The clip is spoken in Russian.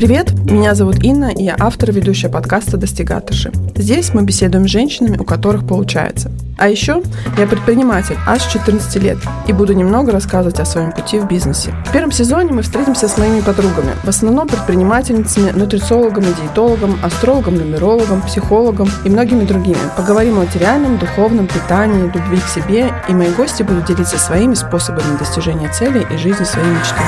Привет, меня зовут Инна, и я автор и ведущая подкаста «Достигаторши». Здесь мы беседуем с женщинами, у которых получается. А еще я предприниматель аж 14 лет и буду немного рассказывать о своем пути в бизнесе. В первом сезоне мы встретимся с моими подругами, в основном предпринимательницами, нутрициологом и диетологом, астрологом, нумерологом, психологом и многими другими. Поговорим о материальном, духовном, питании, любви к себе, и мои гости будут делиться своими способами достижения целей и жизни своей мечты.